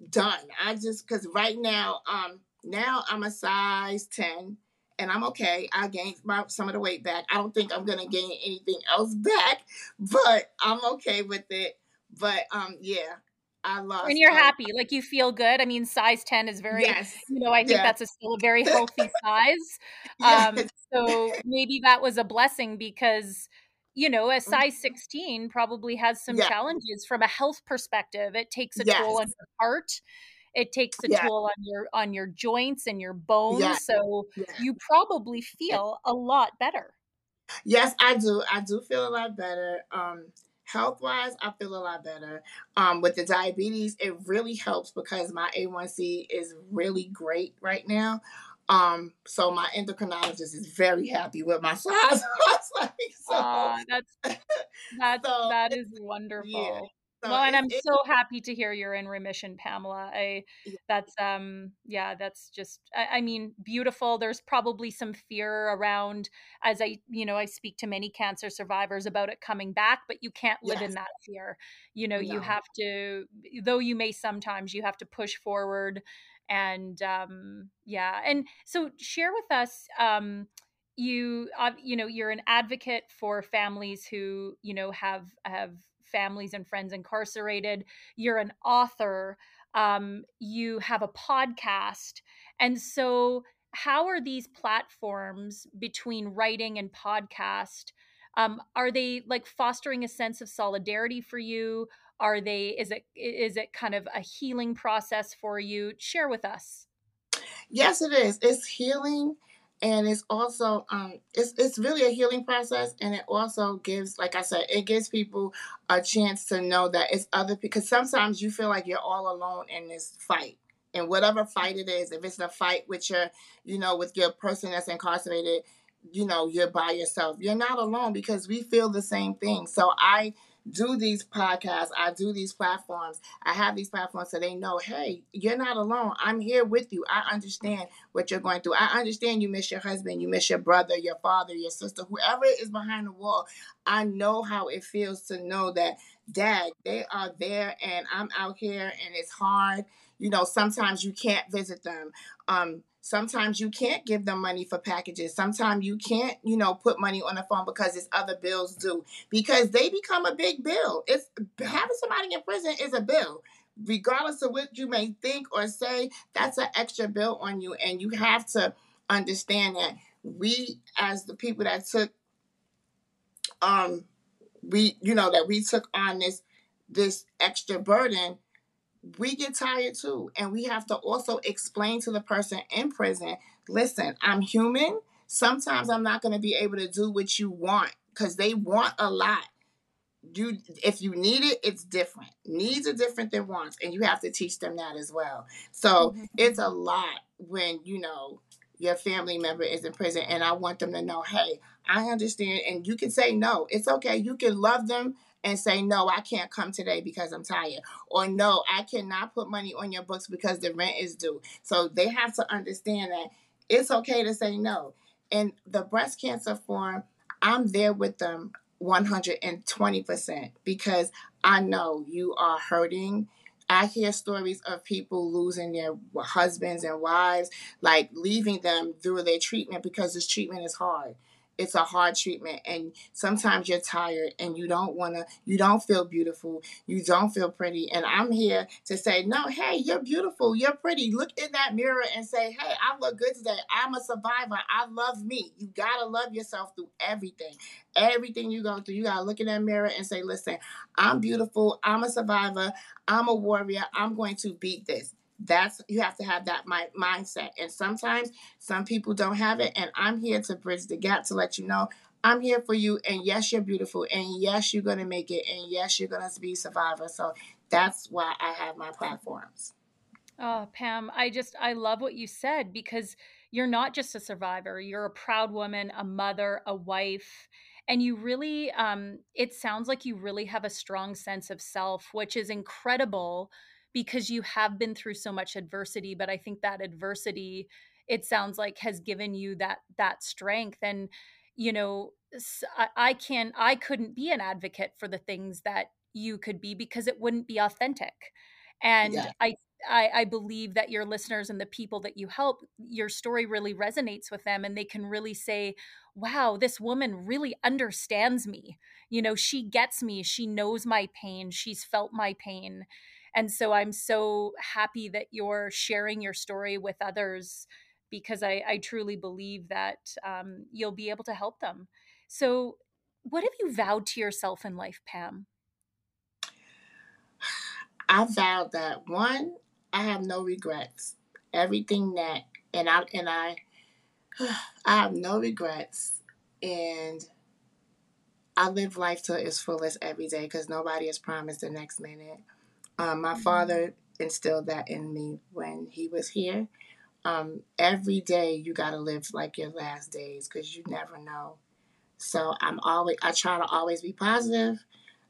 done. I just because right now, um, now I'm a size 10 and I'm okay. I gained my, some of the weight back. I don't think I'm gonna gain anything else back, but I'm okay with it. But um, yeah, I love. And you're happy, like you feel good. I mean, size 10 is very, yes. you know, I think yes. that's a still a very healthy size. Um, so maybe that was a blessing because you know, a size mm-hmm. 16 probably has some yeah. challenges from a health perspective. It takes a yes. toll on your heart. It takes a yeah. toll on your on your joints and your bones. Yeah. So you probably feel a lot better. Yes, I do. I do feel a lot better. Um health wise, I feel a lot better. Um, with the diabetes, it really helps because my A1C is really great right now. Um, so my endocrinologist is very happy with my size. like, so, uh, that's that's so, that is wonderful. Yeah. So well, and I'm so happy to hear you're in remission, Pamela. I that's um yeah, that's just I, I, mean beautiful. There's probably some fear around as I you know I speak to many cancer survivors about it coming back, but you can't live yes. in that fear. You know, no. you have to though you may sometimes you have to push forward and um, yeah and so share with us um, you uh, you know you're an advocate for families who you know have have families and friends incarcerated. You're an author. Um, you have a podcast. And so how are these platforms between writing and podcast um, are they like fostering a sense of solidarity for you are they is it is it kind of a healing process for you? Share with us. Yes it is. It's healing and it's also um it's it's really a healing process and it also gives like i said it gives people a chance to know that it's other because sometimes you feel like you're all alone in this fight and whatever fight it is if it's a fight with your you know with your person that's incarcerated you know you're by yourself. You're not alone because we feel the same thing. So i do these podcasts, I do these platforms, I have these platforms so they know, hey, you're not alone. I'm here with you. I understand what you're going through. I understand you miss your husband, you miss your brother, your father, your sister, whoever is behind the wall. I know how it feels to know that, dad, they are there and I'm out here and it's hard. You know, sometimes you can't visit them. Um, Sometimes you can't give them money for packages. Sometimes you can't, you know, put money on the phone because it's other bills due because they become a big bill. It's having somebody in prison is a bill. Regardless of what you may think or say, that's an extra bill on you. And you have to understand that we, as the people that took, um, we, you know, that we took on this this extra burden we get tired too. And we have to also explain to the person in prison listen, I'm human. Sometimes I'm not going to be able to do what you want because they want a lot. You, if you need it, it's different. Needs are different than wants, and you have to teach them that as well. So mm-hmm. it's a lot when you know your family member is in prison and I want them to know, hey, I understand and you can say no. It's okay. You can love them and say, no, I can't come today because I'm tired. Or no, I cannot put money on your books because the rent is due. So they have to understand that it's okay to say no. And the breast cancer forum, I'm there with them 120% because I know you are hurting. I hear stories of people losing their husbands and wives, like leaving them through their treatment because this treatment is hard it's a hard treatment and sometimes you're tired and you don't want to you don't feel beautiful you don't feel pretty and i'm here to say no hey you're beautiful you're pretty. Look in that mirror and say hey i look good today. I'm a survivor. I love me you gotta love yourself through everything everything you go through. You gotta look in that mirror and say listen i'm beautiful. I'm a survivor. I'm a warrior. I'm going to beat this that's you have to have that my, mindset. And sometimes some people don't have it and i'm here to bridge the gap to let you know i'm here for you and yes you're beautiful and yes you're going to make it and yes you're going to be a survivor. So that's why i have my platforms. Oh pam i just i love what you said because you're not just a survivor you're a proud woman a mother a wife and you really um, it sounds like you really have a strong sense of self which is incredible because you have been through so much adversity but i think that adversity it sounds like has given you that that strength and you know I, I can i couldn't be an advocate for the things that you could be because it wouldn't be authentic. And yeah. I, I i believe that your listeners and the people that you help your story really resonates with them and they can really say wow this woman really understands me. You know she gets me. She knows my pain. She's felt my pain and so I'm so happy that you're sharing your story with others because I, I truly believe that um, you'll be able to help them. So, what have you vowed to yourself in life, Pam? I vowed that one, I have no regrets. Everything that, and I, and I, I have no regrets, and I live life to its fullest every day because nobody is promised the next minute. Um, my father instilled that in me when he was here. Um, every day you got to live like your last days because you never know. So I'm always, I try to always be positive.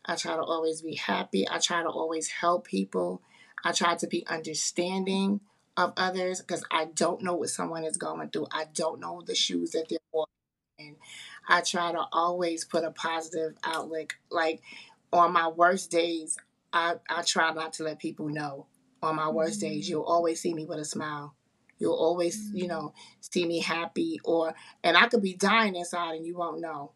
I try to always be happy. I try to always help people. I try to be understanding of others because I don't know what someone is going through. I don't know the shoes that they're walking in. I try to always put a positive outlook. Like on my worst days, I, I try not to let people know on my worst mm-hmm. days. You'll always see me with a smile. You'll always, mm-hmm. you know, see me happy or and I could be dying inside and you won't know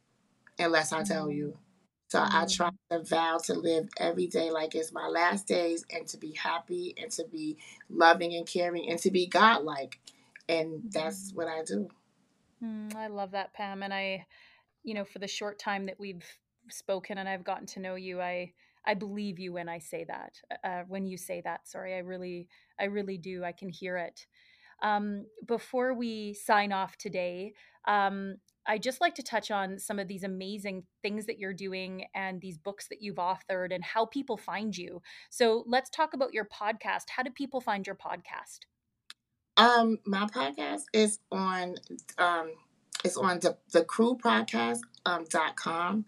unless I tell you. Mm-hmm. So mm-hmm. I try to vow to live every day like it's my last days and to be happy and to be loving and caring and to be godlike. And that's mm-hmm. what I do. Mm, I love that, Pam. And I, you know, for the short time that we've spoken and I've gotten to know you, I I believe you when I say that. Uh, uh, when you say that, sorry, I really, I really do. I can hear it. Um, before we sign off today, um, I just like to touch on some of these amazing things that you're doing and these books that you've authored and how people find you. So let's talk about your podcast. How do people find your podcast? Um, my podcast is on um, it's on the the crew podcast um, dot com.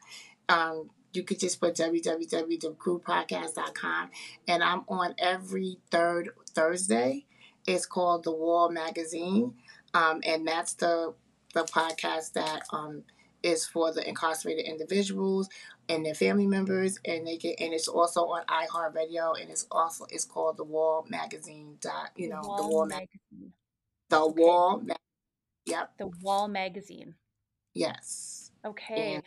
Um, you could just put www.crewpodcast.com. And I'm on every third Thursday. It's called The Wall Magazine. Um, and that's the the podcast that um, is for the incarcerated individuals and their family members and they get and it's also on iHeartRadio and it's also it's called the Wall Magazine dot you know the Wall, the Wall Magazine. The okay. Wall Ma- Yep. The Wall Magazine. Yes. Okay. And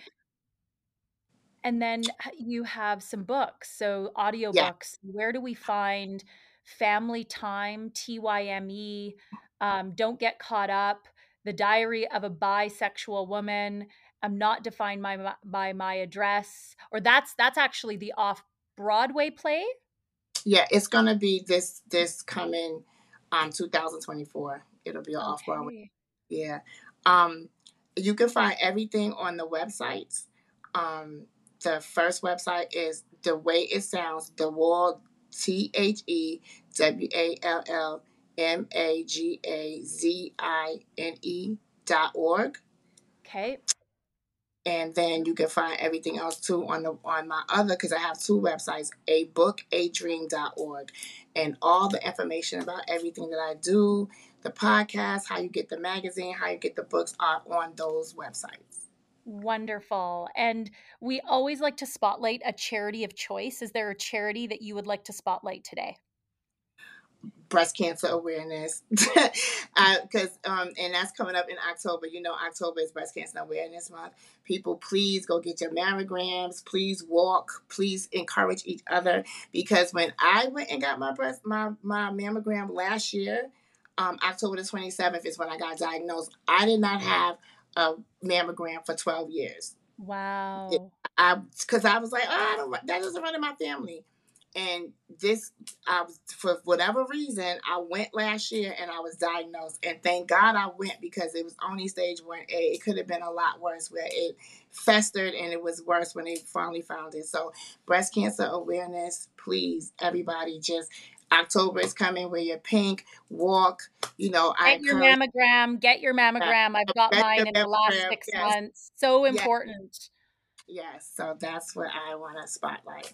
and then you have some books, so audiobooks. Yeah. Where do we find Family Time, TYME, um, Don't Get Caught Up, The Diary of a Bisexual Woman, I'm Not Defined by, by My Address, or that's that's actually the off Broadway play? Yeah, it's gonna be this this coming um 2024. It'll be okay. off Broadway. Yeah. Um you can find everything on the websites. Um the first website is the way it sounds, the wall, T H E W A L L M A G A Z I N E dot org. Okay. And then you can find everything else too on the on my other because I have two websites, a book, a dream.org. And all the information about everything that I do, the podcast, how you get the magazine, how you get the books are on those websites. Wonderful. And we always like to spotlight a charity of choice. Is there a charity that you would like to spotlight today? breast cancer awareness because um, and that's coming up in october you know october is breast cancer awareness month people please go get your mammograms please walk please encourage each other because when i went and got my breast my, my mammogram last year um, october the 27th is when i got diagnosed i did not have a mammogram for 12 years wow i because i was like oh, I don't, that doesn't run in my family and this I was for whatever reason I went last year and I was diagnosed and thank God I went because it was only stage 1A. It could have been a lot worse where it festered and it was worse when they finally found it. So breast cancer awareness, please everybody just October is coming where you're pink, walk, you know, get I your mammogram, get your mammogram. I've got mine in the last 6 yes. months. So important. Yes. yes, so that's what I want to spotlight.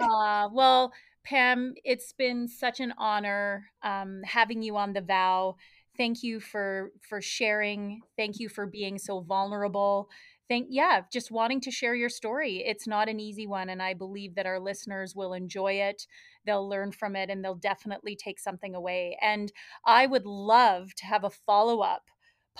uh, well, Pam, it's been such an honor um, having you on the vow. Thank you for for sharing. Thank you for being so vulnerable. Thank yeah, just wanting to share your story. It's not an easy one, and I believe that our listeners will enjoy it. They'll learn from it, and they'll definitely take something away. And I would love to have a follow up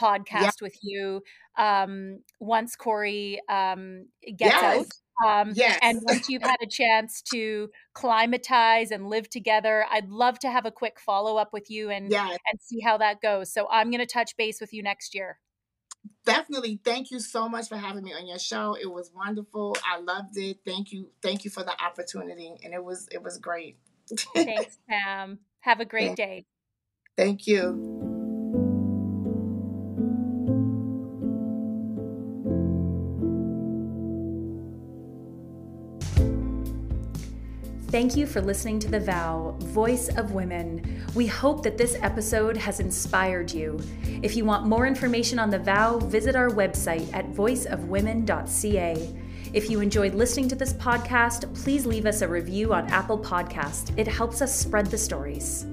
podcast with you um, once Corey um, gets yes. out um, yes. And once you've had a chance to climatize and live together, I'd love to have a quick follow up with you and yes. and see how that goes. So I'm going to touch base with you next year. Definitely. Thank you so much for having me on your show. It was wonderful. I loved it. Thank you. Thank you for the opportunity, and it was it was great. Thanks, Pam. Have a great day. Thank you. Thank you for listening to The Vow, Voice of Women. We hope that this episode has inspired you. If you want more information on The Vow, visit our website at voiceofwomen.ca. If you enjoyed listening to this podcast, please leave us a review on Apple Podcast. It helps us spread the stories.